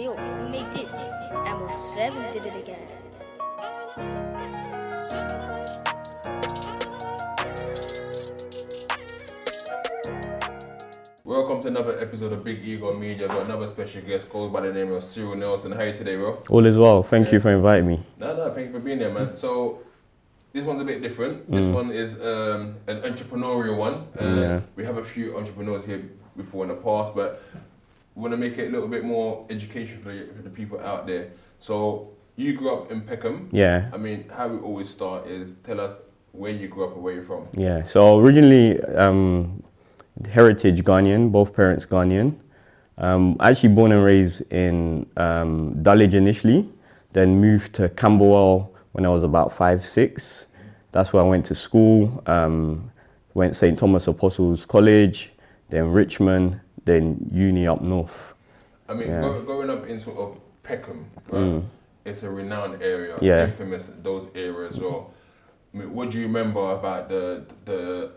Ayo, who made this? Ammo 7 did it again. Welcome to another episode of Big Ego Media. I've got another special guest called by the name of Cyril Nelson. How are you today, bro? All is well. Thank you for inviting me. No, no, thank you for being there, man. So, this one's a bit different. This one is um, an entrepreneurial one. Uh, Yeah. We have a few entrepreneurs here before in the past, but we want to make it a little bit more education for the, for the people out there. So, you grew up in Peckham. Yeah, I mean, how we always start is tell us where you grew up and where you're from. yeah. So originally, um, heritage Ghanaian, both parents Ghanaian. Um, actually born and raised in um, Dulwich initially, then moved to Camberwell when I was about five, six. That's where I went to school. Um, went St. Thomas Apostles College, then Richmond, then uni up north. I mean, Yeah. go, growing up in sort of Peckham, right? It's a renowned area. It's Yeah. infamous those areas as well. I mean, what do you remember about the the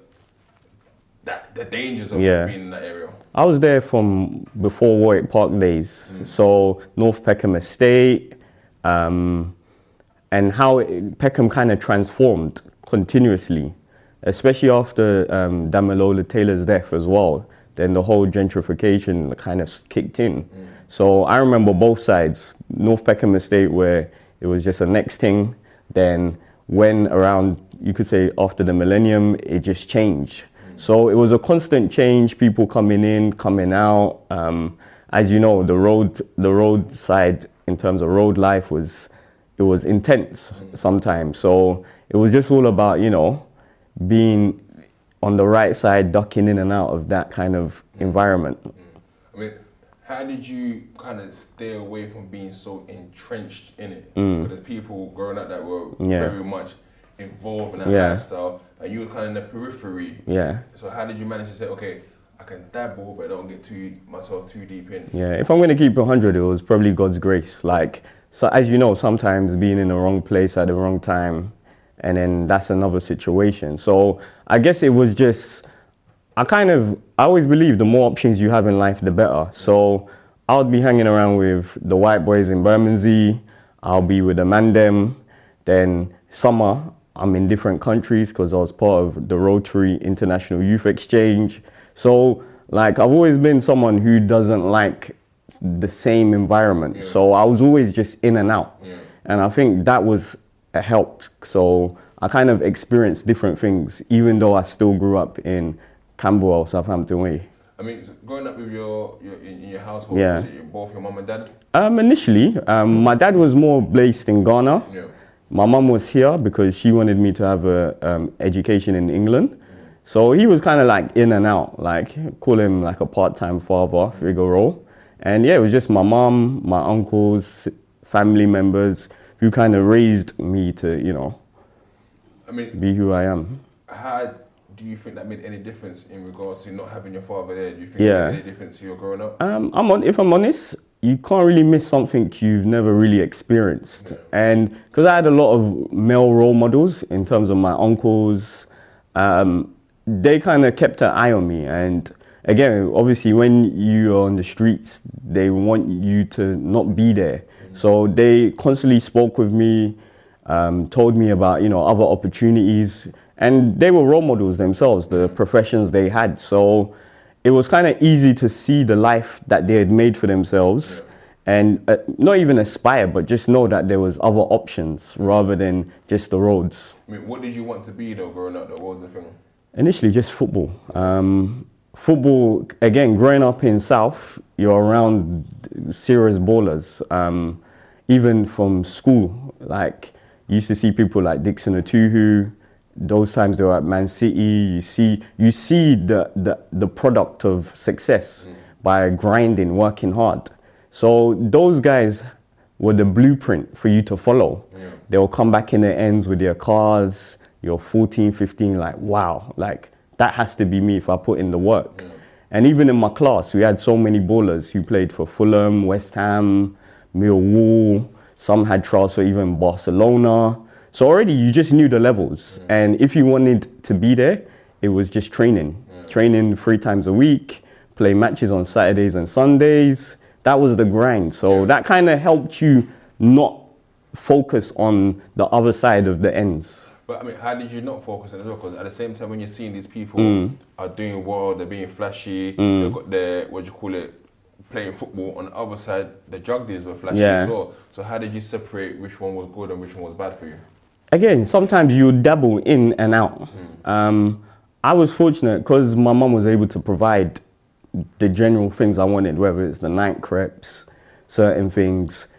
that the dangers of Yeah. being in that area? I was there from before Warwick Park days. So North Peckham Estate, um, and how it, Peckham kind of transformed continuously, especially after um, Damilola Taylor's death as well. Then the whole gentrification kind of kicked in. Mm. So I remember both sides. North Peckham Estate, where it was just a next thing. Then when around, you could say after the millennium, it just changed. Mm. So it was a constant change. People coming in, coming out. Um, as you know, the road, the roadside in terms of road life was, it was intense mm. sometimes. So it was just all about you know, being on the right side, ducking in and out of that kind of environment. I mean, how did you kind of stay away from being so entrenched in it? Mm. Because people growing up that were Yeah. very much involved in that Yeah. lifestyle, and you were kind of in the periphery. Yeah. So how did you manage to say, okay, I can dabble, but don't get too myself too deep in? Yeah, if I'm gonna keep 100, it was probably God's grace. Like, so as you know, sometimes being in the wrong place at the wrong time, and then that's another situation. So I guess it was just, I kind of, I always believe the more options you have in life, the better. So I would be hanging around with the white boys in Bermondsey. I'll be with the Mandem. Then summer, I'm in different countries because I was part of the Rotary International Youth Exchange. So, like, I've always been someone who doesn't like the same environment. So I was always just in and out. Yeah. And I think that was a help. So I kind of experienced different things, even though I still grew up in Camberwell, Southampton Way. I mean, growing up with your, your in, your household, Yeah. both your mum and dad? Um, initially, um, my dad was more based in Ghana. Yeah. My mum was here because she wanted me to have a um, education in England. So he was kind of like in and out, like call him like a part-time father figure role. And yeah, it was just my mum, my uncles, family members who kind of raised me to, you know, I mean, be who I am. how do you think that made any difference in regards to not having your father there? Do you think Yeah. it made any difference to your growing up? Um, I'm on, if I'm honest, you can't really miss something you've never really experienced. And because I had a lot of male role models in terms of my uncles, um, they kind of kept an eye on me. And again, obviously, when you're on the streets, they want you to not be there. So they constantly spoke with me, um, told me about you know other opportunities, and they were role models themselves, the professions they had. So it was kind of easy to see the life that they had made for themselves and uh, not even aspire but just know that there was other options rather than just the roads I mean, what did you want to be though growing up? Though, what was the thing? initially just football um, football again growing up in south you're around serious ballers um, even from school. Like you used to see people like Dickson Etuhu those times they were at man city you see you see the, the, the product of success by grinding working hard. So those guys were the blueprint for you to follow. They'll come back in the ends with their cars you're 14 15 like wow like that has to be me if i put in the work. And even in my class we had so many ballers who played for fulham west ham millwall. Some had trials for even barcelona. So already you just knew the levels. And if you wanted to be there it was just training. Training three times a week play matches on saturdays and sundays. That was the grind. So that kind of helped you not focus on the other side of the ends. But I mean, how did you not focus on it as well? Because at the same time, when you're seeing these people Mm. are doing well, they're being flashy, they've got their what do you call it, playing football. On the other side, the drug dealers were flashy Yeah. as well. So how did you separate which one was good and which one was bad for you? again, sometimes you dabble in and out. Um, I was fortunate because my mum was able to provide the general things I wanted, whether it's the night crepes, certain things.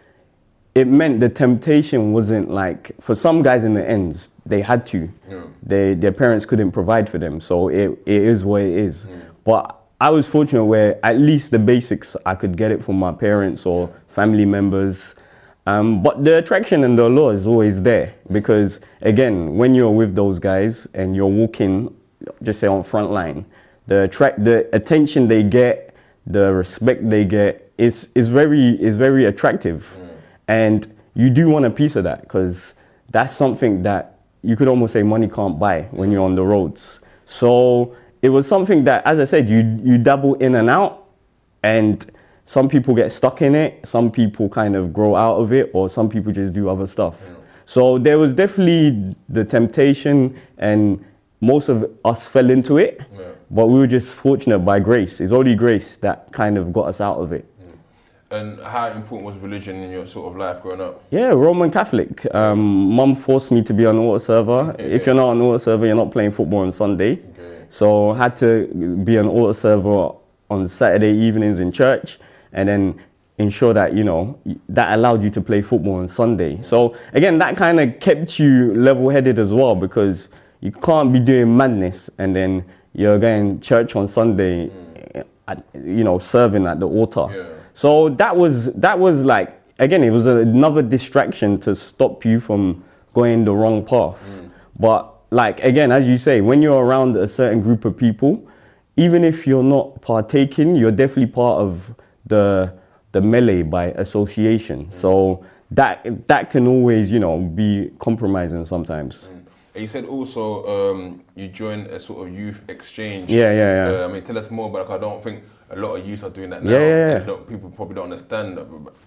It meant the temptation wasn't like for some guys in the ends, they had to. Yeah. They their parents couldn't provide for them, so it, it is what it is. But I was fortunate where at least the basics I could get it from my parents or family members. Um, but the attraction and the allure is always there because again, when you're with those guys and you're walking, just say on front line, the attract the attention they get, the respect they get is is very is very attractive, and you do want a piece of that because that's something that you could almost say money can't buy when you're on the roads. So it was something that, as I said, you you dabble in and out, and some people get stuck in it. Some people kind of grow out of it, or some people just do other stuff. So there was definitely the temptation, and most of us fell into it. Yeah. But we were just fortunate by grace. It's only grace that kind of got us out of it. And how important was religion in your sort of life growing up? Yeah, Roman Catholic. Um, Mum forced me to be an altar server. If you're not an altar server, you're not playing football on Sunday. Okay. So I had to be an altar server on Saturday evenings in church, and then ensure that you know that allowed you to play football on Sunday. So again, that kind of kept you level-headed as well because you can't be doing madness and then you're going church on Sunday, at, you know, serving at the altar. Yeah. So that was that was like again, it was another distraction to stop you from going the wrong path. But like again, as you say, when you're around a certain group of people, even if you're not partaking, you're definitely part of the the melee by association. So that that can always you know be compromising sometimes. And you said also um, you joined a sort of youth exchange. Yeah, yeah, yeah. Uh, I mean, tell us more 'cause I don't think a lot of youths are doing that now. Yeah, yeah, yeah. People probably don't understand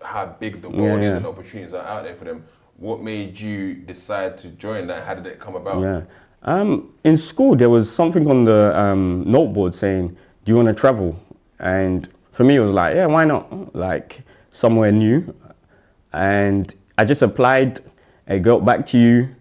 how big the world is and opportunities are out there for them. What made you decide to join that? How did it come about? Yeah. Um, in school, there was something on the um, noteboard saying, "Do you want to travel?" And for me, it was like, "Yeah, why not?" Like somewhere new. And I just applied. I got back to you.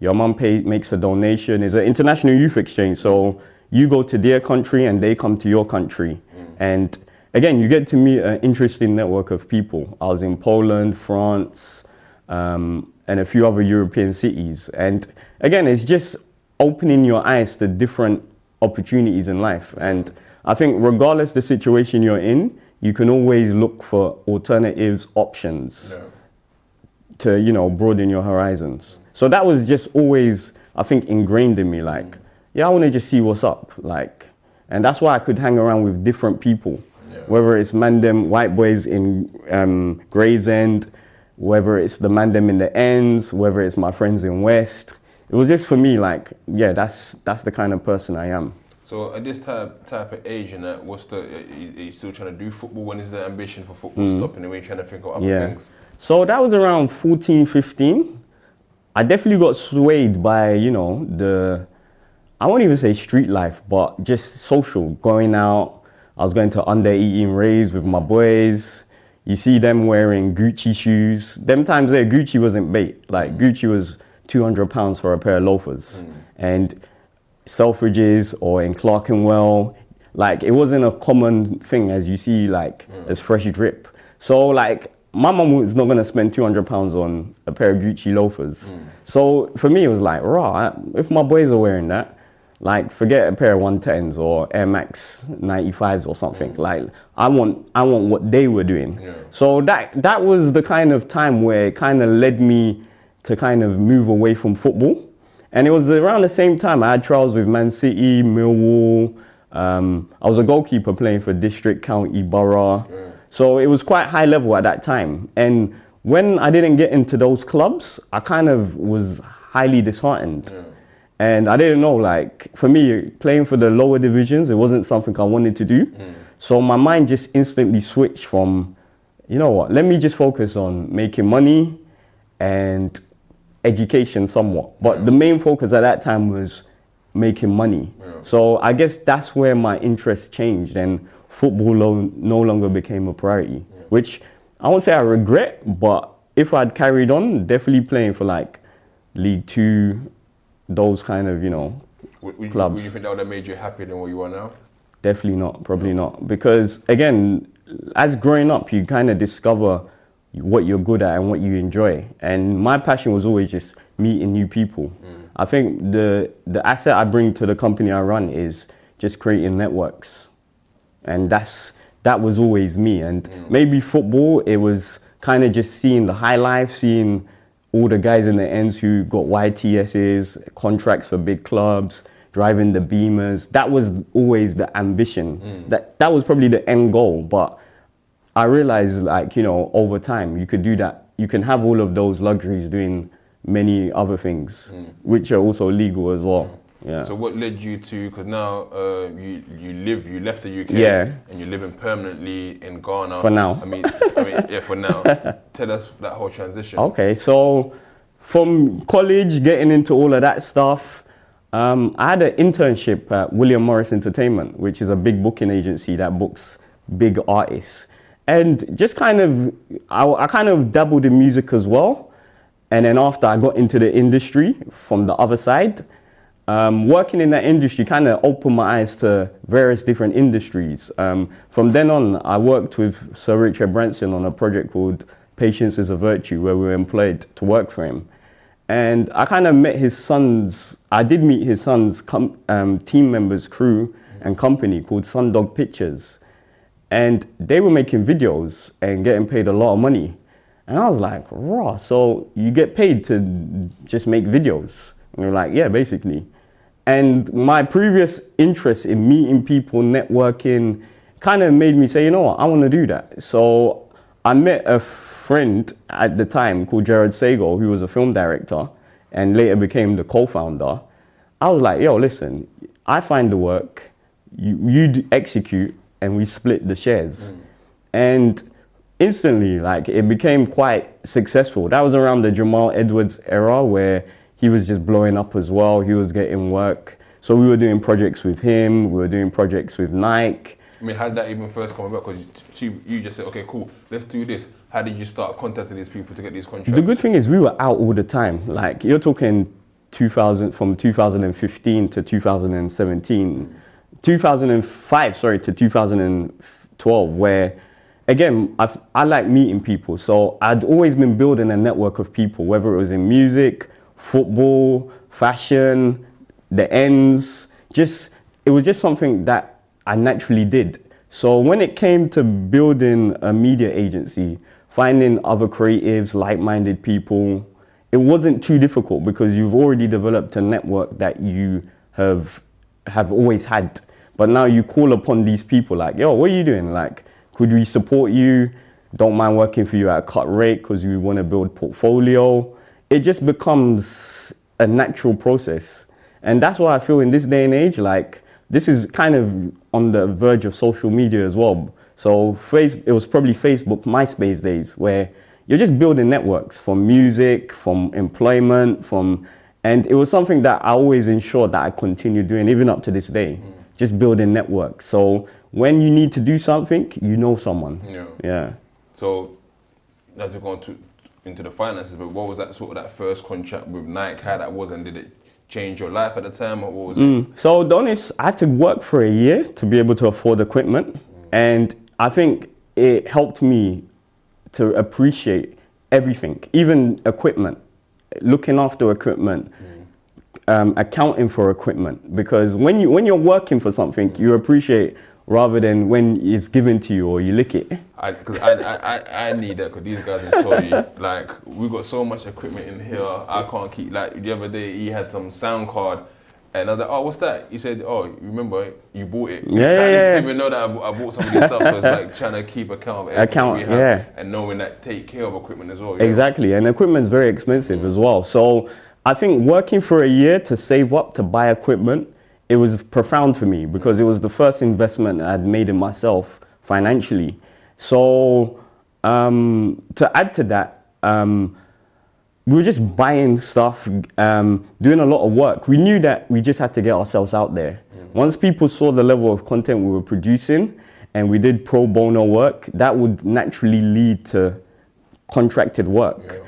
Your mum pay, makes a donation. It's an international youth exchange, so you go to their country and they come to your country. And again, you get to meet an interesting network of people. I was in Poland, France, um, and a few other European cities. And again, it's just opening your eyes to different opportunities in life. And I think, regardless the situation you're in, you can always look for alternatives, options Yeah. to you know broaden your horizons. So that was just always, I think, ingrained in me. Like, yeah, I want to just see what's up. Like, and that's why I could hang around with different people, Yeah. whether it's Mandem white boys in um, Gravesend, whether it's the Mandem in the ends, whether it's my friends in West. It was just for me, like, yeah, that's that's the kind of person I am. So at this type type of age, and that, what's the? Are you, still trying to do football? When is the ambition for football stopping? And when you trying to think of other Mm. Yeah. things? So that was around 14, 15. I definitely got swayed by, you know, the, I won't even say street life, but just social, going out. I was going to under eating raves with my boys. You see them wearing Gucci shoes. Them times there, Gucci wasn't bait. Like Gucci was 200 pounds for a pair of loafers. Hmm. And Selfridges or in Clerkenwell. Like it wasn't a common thing as you see like hmm. as fresh drip. So like my mum was not gonna spend two hundred pounds on a pair of Gucci loafers. Hmm. So for me it was like, raw, if my boys are wearing that, like forget a pair of 110s or Air Max 95s or something. Like I want I want what they were doing. Yeah. So that that was the kind of time where it kind of led me to kind of move away from football. And it was around the same time I had trials with Man City, Millwall. Um, I was a goalkeeper playing for district, county, borough. So it was quite high level at that time. And when I didn't get into those clubs, I kind of was highly disheartened. And I didn't know, like, for me, playing for the lower divisions, it wasn't something I wanted to do. Mm. So my mind just instantly switched from you know what? Let me just focus on making money and education somewhat. But the main focus at that time was making money. Yeah. So I guess that's where my interest changed and football lo- no longer became a priority, which I won't say I regret, but if I'd carried on, definitely playing for like League Two, those kind of, you know, Would, Clubs. would you think that would have made you happier than what you are now? Definitely not, probably not. Because again, as growing up, you kind of discover what you're good at and what you enjoy. And my passion was always just meeting new people. Mm. I think the the asset I bring to the company I run is just creating networks. And that's that was always me. And mm. maybe football, it was kind of just seeing the high life, seeing all the guys in the ends who got YTSs, contracts for big clubs, driving the Beamers. That was always the ambition. Mm. That that was probably the end goal. But I realized, like you know, over time, you could do that. You can have all of those luxuries doing many other things, mm. which are also legal as well. Mm. Yeah. So what led you to? Because now uh, you you live, you left the UK, Yeah. and you're living permanently in Ghana. For now. I mean, I mean, yeah, for now. Tell us that whole transition. Okay, so from college, getting into all of that stuff, um, I had an internship at William Morris Entertainment, which is a big booking agency that books big artists. And just kind of, I, I kind of dabbled in music as well. And then after I got into the industry from the other side, um, working in that industry kind of opened my eyes to various different industries. Um, from then on, I worked with Sir Richard Branson on a project called Patience is a Virtue, where we were employed to work for him. And I kind of met his son's, I did meet his son's um, team members, crew, and company called Sundog Pictures. And they were making videos and getting paid a lot of money. And I was like, raw, so you get paid to just make videos? And they're like, yeah, basically. And my previous interest in meeting people, networking, kind of made me say, you know what, I want to do that. So I met a friend at the time called Jared Sago, who was a film director and later became the co founder. I was like, yo, listen, I find the work, you, you execute, and we split the shares. Mm. And instantly, like, it became quite successful. That was around the Jamal Edwards era where he was just blowing up as well. He was getting work. So we were doing projects with him, we were doing projects with Nike. I mean, how did that even first come about? Because you, you just said, okay, cool, let's do this. How did you start contacting these people to get these contracts? The good thing is we were out all the time. Like you're talking 2000 from 2015 to 2017, 2005 sorry to 2012 where again I've, I like meeting people. So I'd always been building a network of people whether it was in music, football, fashion, the ends, just it was just something that I naturally did. So when it came to building a media agency, finding other creatives, like-minded people, it wasn't too difficult because you've already developed a network that you have have always had. But now you call upon these people like, yo, what are you doing? Like, could we support you? Don't mind working for you at a cut rate because we want to build portfolio. It just becomes a natural process. And that's why I feel in this day and age, like this is kind of on the verge of social media as well. So face, it was probably Facebook, MySpace days where you're just building networks from music, from employment, from, and it was something that I always ensured that I continue doing even up to this day, just building networks. So when you need to do something, you know someone. Yeah. Yeah. So, we're going to, into the finances, but what was that sort of that first contract with Nike? How that was, and did it change your life at the time, or what was it? So Donis, I had to work for a year to be able to afford equipment, and I think it helped me to appreciate everything, even equipment, looking after equipment, um, accounting for equipment. Because when you when you're working for something, you appreciate rather than when it's given to you or you lick it. I, cause I, I, I, I need that because these guys will tell you, like, we got so much equipment in here, I can't keep, like, the other day he had some sound card, and I was like, oh, what's that? He said, oh, you remember, you bought it. Yeah, I yeah, didn't even know that I bought, I bought some of these stuff, so it's like trying to keep account of everything Account, we have, yeah. and knowing that take care of equipment as well. Exactly, and equipment's very expensive as well. So I think working for a year to save up to buy equipment, it was profound for me because it was the first investment I'd made in myself financially. So um, to add to that, um, we were just buying stuff, um, doing a lot of work. We knew that we just had to get ourselves out there. Once people saw the level of content we were producing and we did pro bono work, that would naturally lead to contracted work. Yeah.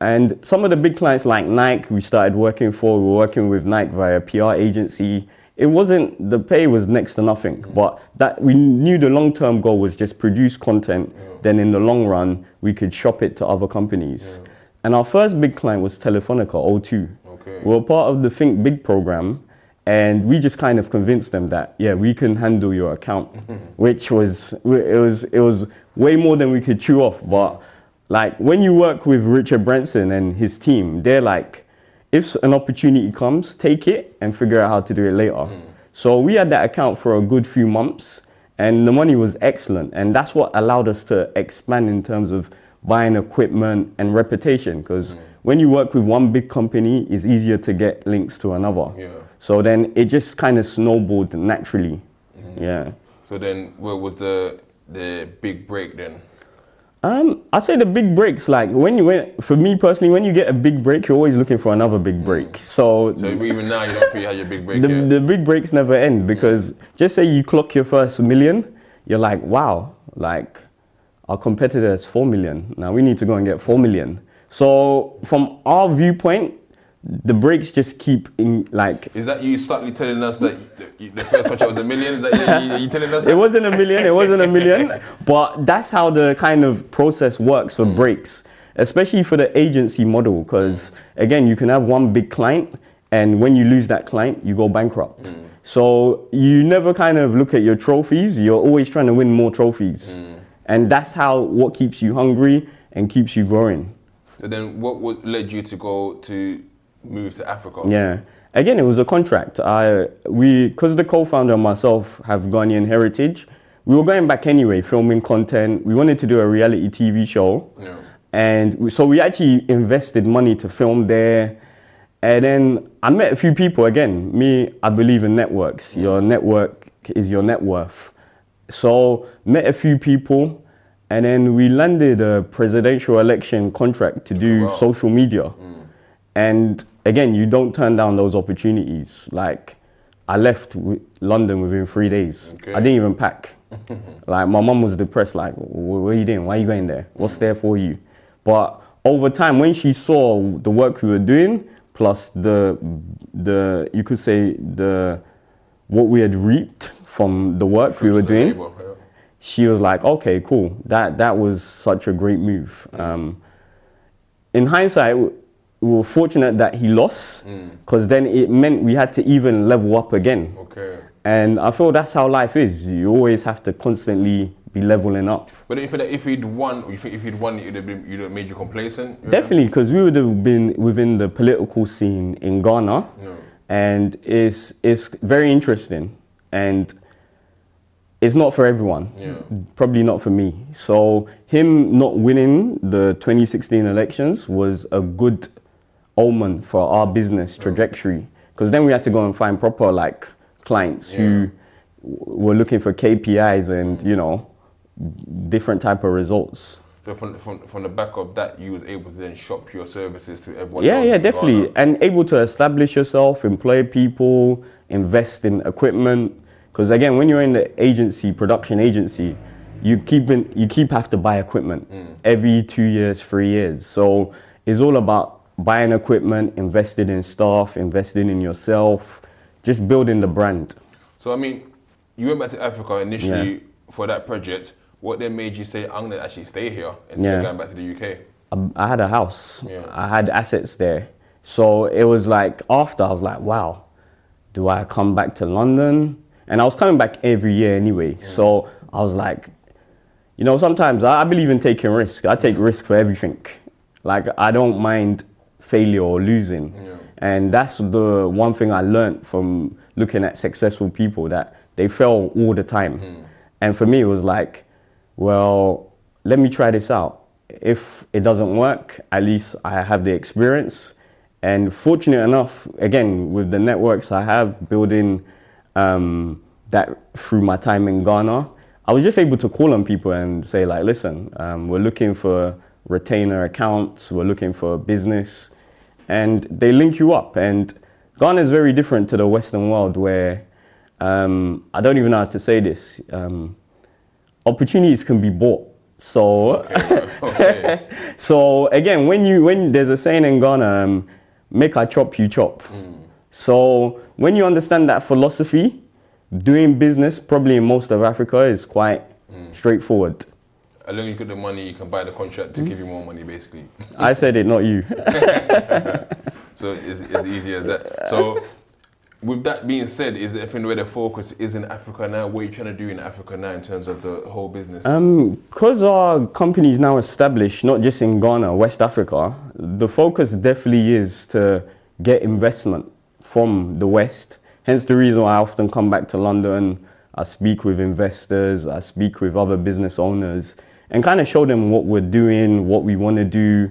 And some of the big clients like Nike, we started working for, we were working with Nike via a PR agency. It wasn't, the pay was next to nothing, mm. but that we knew the long term goal was just produce content. Then in the long run, we could shop it to other companies. And our first big client was Telefonica O2. Okay. We were part of the Think Big program, and we just kind of convinced them that yeah, we can handle your account, which was it was it was way more than we could chew off. But like when you work with Richard Branson and his team, they're like, if an opportunity comes, take it and figure out how to do it later. Hmm. So we had that account for a good few months, and the money was excellent, and that's what allowed us to expand in terms of buying equipment and reputation. Because hmm. when you work with one big company, it's easier to get links to another. Yeah. So then it just kind of snowballed naturally. Hmm. Yeah. So then, what was the the big break then? Um, I say the big breaks, like when you went, for me personally, when you get a big break, you're always looking for another big break. So, So even now, you don't feel you had your big break the, yet. the big breaks never end because just say you clock your first million, you're like, wow, like our competitor has 4 million. Now we need to go and get 4 million. So, from our viewpoint, the breaks just keep in like Is that you subtly telling us that the, the first contract was a million? Is that you, you, you telling us? It wasn't a million, it wasn't a million, but that's how the kind of process works for mm. breaks, especially for the agency model. Because mm. again, you can have one big client, and when you lose that client, you go bankrupt. Mm. So you never kind of look at your trophies, you're always trying to win more trophies. And that's how what keeps you hungry and keeps you growing. So then, what, what led you to go to move to Africa? Yeah. Again, it was a contract. I we because the co-founder and myself have Ghanaian heritage. We were going back anyway, filming content. We wanted to do a reality TV show, Yeah. and we, so we actually invested money to film there. And then I met a few people. Again, me, I believe in networks. Your network is your net worth. So met a few people, and then we landed a presidential election contract to do Wow. social media. Mm. And again, you don't turn down those opportunities. Like, I left w- London within three days. Okay. I didn't even pack. like, my mum was depressed. Like, what are you doing? Why are you going there? What's there for you? But over time, when she saw the work we were doing, plus the the you could say the what we had reaped from the work we were Fruits of the doing, yeah. she was like, okay, cool. That that was such a great move. Um, in hindsight, we were fortunate that he lost mm. because then it meant we had to even level up again. Okay. And I feel that's how life is. You always have to constantly be leveling up. But then you feel that if he'd won, or you think if he'd won, it'd have been, you'd have made you complacent? you? Definitely, because we would have been within the political scene in Ghana, Yeah. and it's it's very interesting, and it's not for everyone. Yeah. Probably not for me. So him not winning the 2016 elections was a good omen for our business trajectory, because then we had to go and find proper like clients who were looking for KPIs and you know different type of results. So from, from, from the back of that, you was able to then shop your services to everyone Yeah, else yeah, definitely. Ghana. And able to establish yourself, employ people, invest in equipment. Because again, when you're in the agency, production agency, you keep in, you keep have to buy equipment Mm. every two years, three years. So it's all about buying equipment, investing in staff, investing in yourself, just building the brand. So I mean, you went back to Africa initially for that project. What then made you say I'm gonna actually stay here instead of going back to the UK? I, um, I had a house. Yeah. I had assets there. So it was like after I was like, wow, do I come back to London? And I was coming back every year anyway. So I was like, you know, sometimes I, I believe in taking risk. I take mm. risk for everything. Like I don't mind failure or losing. Yeah. And that's the one thing I learned from looking at successful people that they fail all the time. And for me, it was like, well, let me try this out. If it doesn't work, at least I have the experience. And fortunate enough, again, with the networks I have building um, that through my time in Ghana, I was just able to call on people and say like, listen, um, we're looking for retainer accounts, we're looking for business, and they link you up. And Ghana is very different to the Western world where um, I don't even know how to say this. Um, opportunities can be bought. So, Okay. so again, when you when there's a saying in Ghana, um, make I chop, you chop. So when you understand that philosophy, doing business probably in most of Africa is quite straightforward. As long as you got the money, you can buy the contract to hmm? give you more money, basically. I said it, not you. So it's as easy as that. So, with that being said, is I think where the focus is in Africa now? What are you trying to do in Africa now in terms of the whole business? Um, because our company is now established, not just in Ghana, West Africa, the focus definitely is to get investment from the West. Hence the reason why I often come back to London. I speak with investors, I speak with other business owners, and kind of show them what we're doing, what we want to do.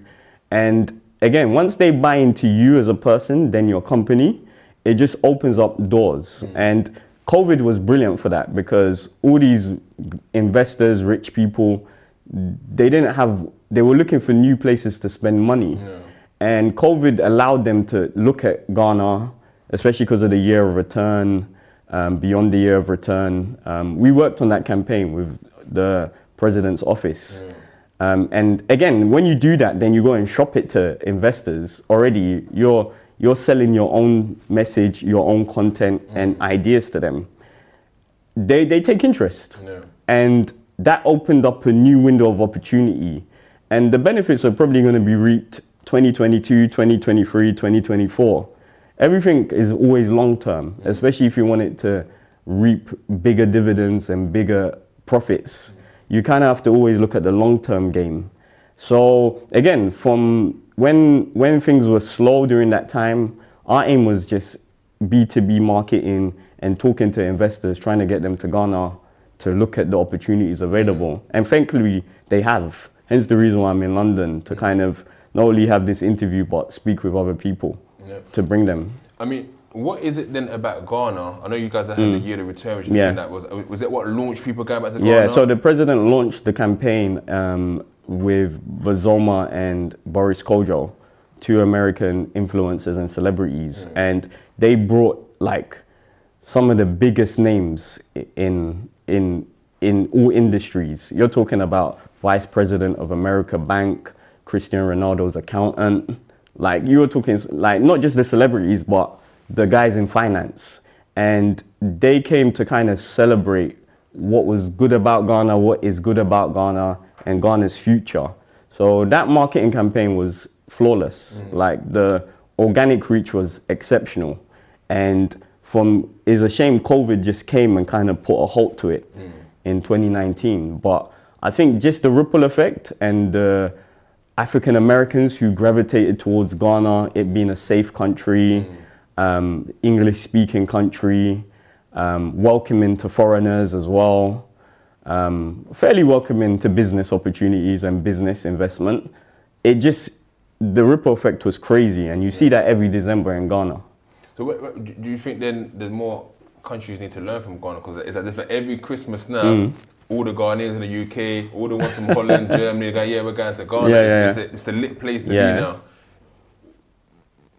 And again, once they buy into you as a person, then your company, it just opens up doors. And COVID was brilliant for that because all these investors, rich people, they didn't have, they were looking for new places to spend money. And COVID allowed them to look at Ghana, especially because of the year of return, um, beyond the year of return. Um, we worked on that campaign with the president's office. Mm. Um, and again, when you do that, then you go and shop it to investors. Already, you're you're selling your own message, your own content, mm. and ideas to them. They they take interest, Yeah. and that opened up a new window of opportunity. And the benefits are probably going to be reaped 2022, 2023, 2024. Everything is always long term, mm. especially if you want it to reap bigger dividends and bigger profits. You kind of have to always look at the long term game. So again, from when when things were slow during that time, our aim was just B2B marketing and talking to investors, trying to get them to Ghana to look at the opportunities available. And thankfully, they have. Hence the reason why I'm in London to kind of not only have this interview but speak with other people Yeah. to bring them. I mean, what is it then about Ghana? I know you guys had the year of return, which Mm. Yeah. that was was it what launched people going back to Ghana? Yeah, so the president launched the campaign um, with Bozoma and Boris Kodjoe, two American influencers and celebrities, and they brought like some of the biggest names in in in all industries. You're talking about Vice President of America Bank, Cristiano Ronaldo's accountant. Like you were talking, like not just the celebrities, but the guys in finance, and they came to kind of celebrate what was good about Ghana, what is good about Ghana, and Ghana's future. So that marketing campaign was flawless. Mm. Like the organic reach was exceptional, and from it's a shame COVID just came and kind of put a halt to it mm. in 2019. But I think just the ripple effect and the African Americans who gravitated towards Ghana, it being a safe country, mm. Um, English speaking country, um, welcoming to foreigners as well, um, fairly welcoming to business opportunities and business investment. It just, the ripple effect was crazy, and you see that every December in Ghana. So what, what- do you think then the more countries need to learn from Ghana? Because it's as if like every Christmas now, Mm. all the Ghanaians in the UK, all the ones from Holland, Germany, go, yeah, we're going to Ghana. Yeah, it's, yeah. It's, the, it's the lit place to Yeah. be now.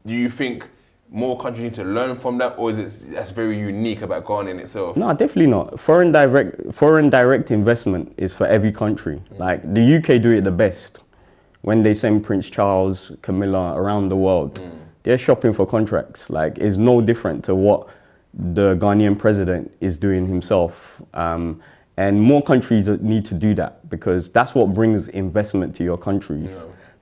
Do you think more countries need to learn from that, or is it that's very unique about Ghana in itself? No, definitely not. Foreign direct foreign direct investment is for every country. Like the UK do it the best. When they send Prince Charles, Camilla around the world, they're shopping for contracts. Like it's no different to what the Ghanaian president is doing himself. Um, and more countries need to do that because that's what brings investment to your countries.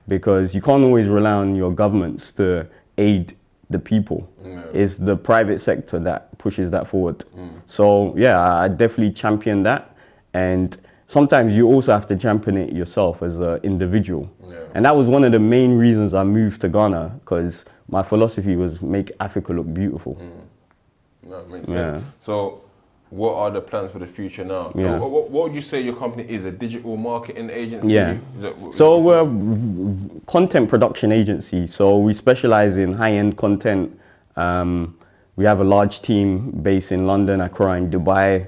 Because you can't always rely on your governments to aid the people. It's the private sector that pushes that forward. Mm. So yeah, I definitely champion that. And sometimes you also have to champion it yourself as an individual. Yeah. And that was one of the main reasons I moved to Ghana because my philosophy was make Africa look beautiful. Mm. No, it makes Yeah. sense. So, what are the plans for the future now? Yeah. What, what, what would you say your company is? A digital marketing agency? Yeah. That- So we're a content production agency. So we specialize in high-end content. Um, we have a large team based in London, Accra, and Dubai.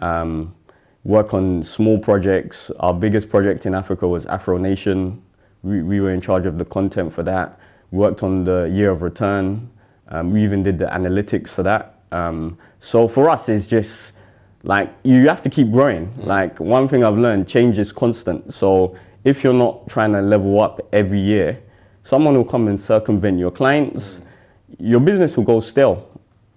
Um, work on small projects. Our biggest project in Africa was Afro Nation. We, we were in charge of the content for that. We worked on the year of return. Um, we even did the analytics for that. Um, so for us, it's just like you have to keep growing. Mm. Like one thing I've learned, change is constant. So if you're not trying to level up every year, someone will come and circumvent your clients. Mm. Your business will go stale.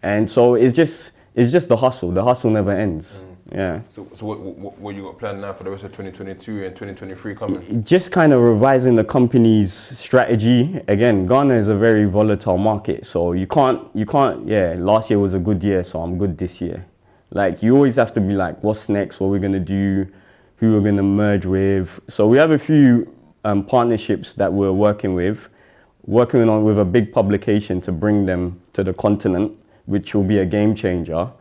And so it's just it's just the hustle. The hustle never ends. Mm. Yeah. So, so what, what, what you got planned now for the rest of 2022 and 2023 coming? just kind of revising the company's strategy. Again, Ghana is a very volatile market, so you can't, you can't. Yeah, last year was a good year, so I'm good this year. Like you always have to be like, what's next? What we're gonna do? Who we're gonna merge with? So we have a few um, partnerships that we're working with, working on with a big publication to bring them to the continent, which will be a game changer.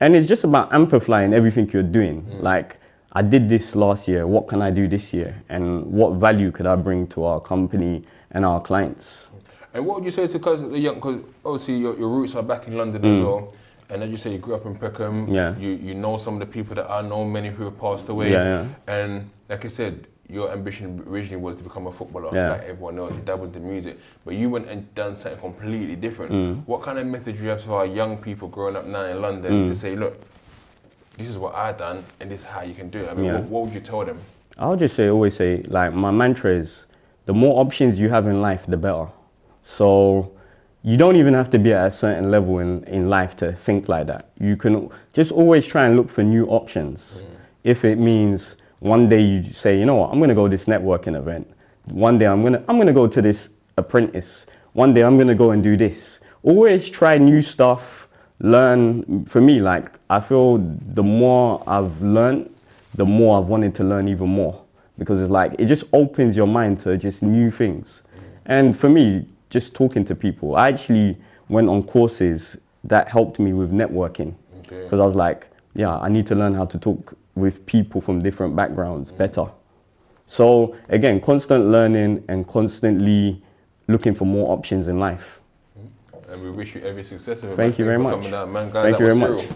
And it's just about amplifying everything you're doing. Like, I did this last year, what can I do this year? And what value could I bring to our company and our clients? And what would you say to cause the young? Because obviously your, your roots are back in London as well. And as you say, you grew up in Peckham. Mm. Yeah. You you know some of the people that I know, many who have passed away. Yeah, yeah. And like I said, your ambition originally was to become a footballer, Yeah. like everyone else. You dabbled in music, but you went and done something completely different. Mm. What kind of message do you have for our young people growing up now in London Mm. to say, look, this is what I done, and this is how you can do it? I mean, Yeah. what, what would you tell them? I'll just say, always say, like, my mantra is the more options you have in life, the better. So you don't even have to be at a certain level in, in life to think like that. You can just always try and look for new options. If it means one day you say, you know what, I'm going to go to this networking event. One day I'm going to I'm going to go to this apprentice. One day I'm going to go and do this. Always try new stuff, learn. For me, like, I feel the more I've learned, the more I've wanted to learn even more because it's like it just opens your mind to just new things. And for me, just talking to people, I actually went on courses that helped me with networking Okay. because I was like, yeah, I need to learn how to talk with people from different backgrounds better. So again, constant learning and constantly looking for more options in life. And we wish you every success. Thank you very much. Coming down, man. Thank you very much.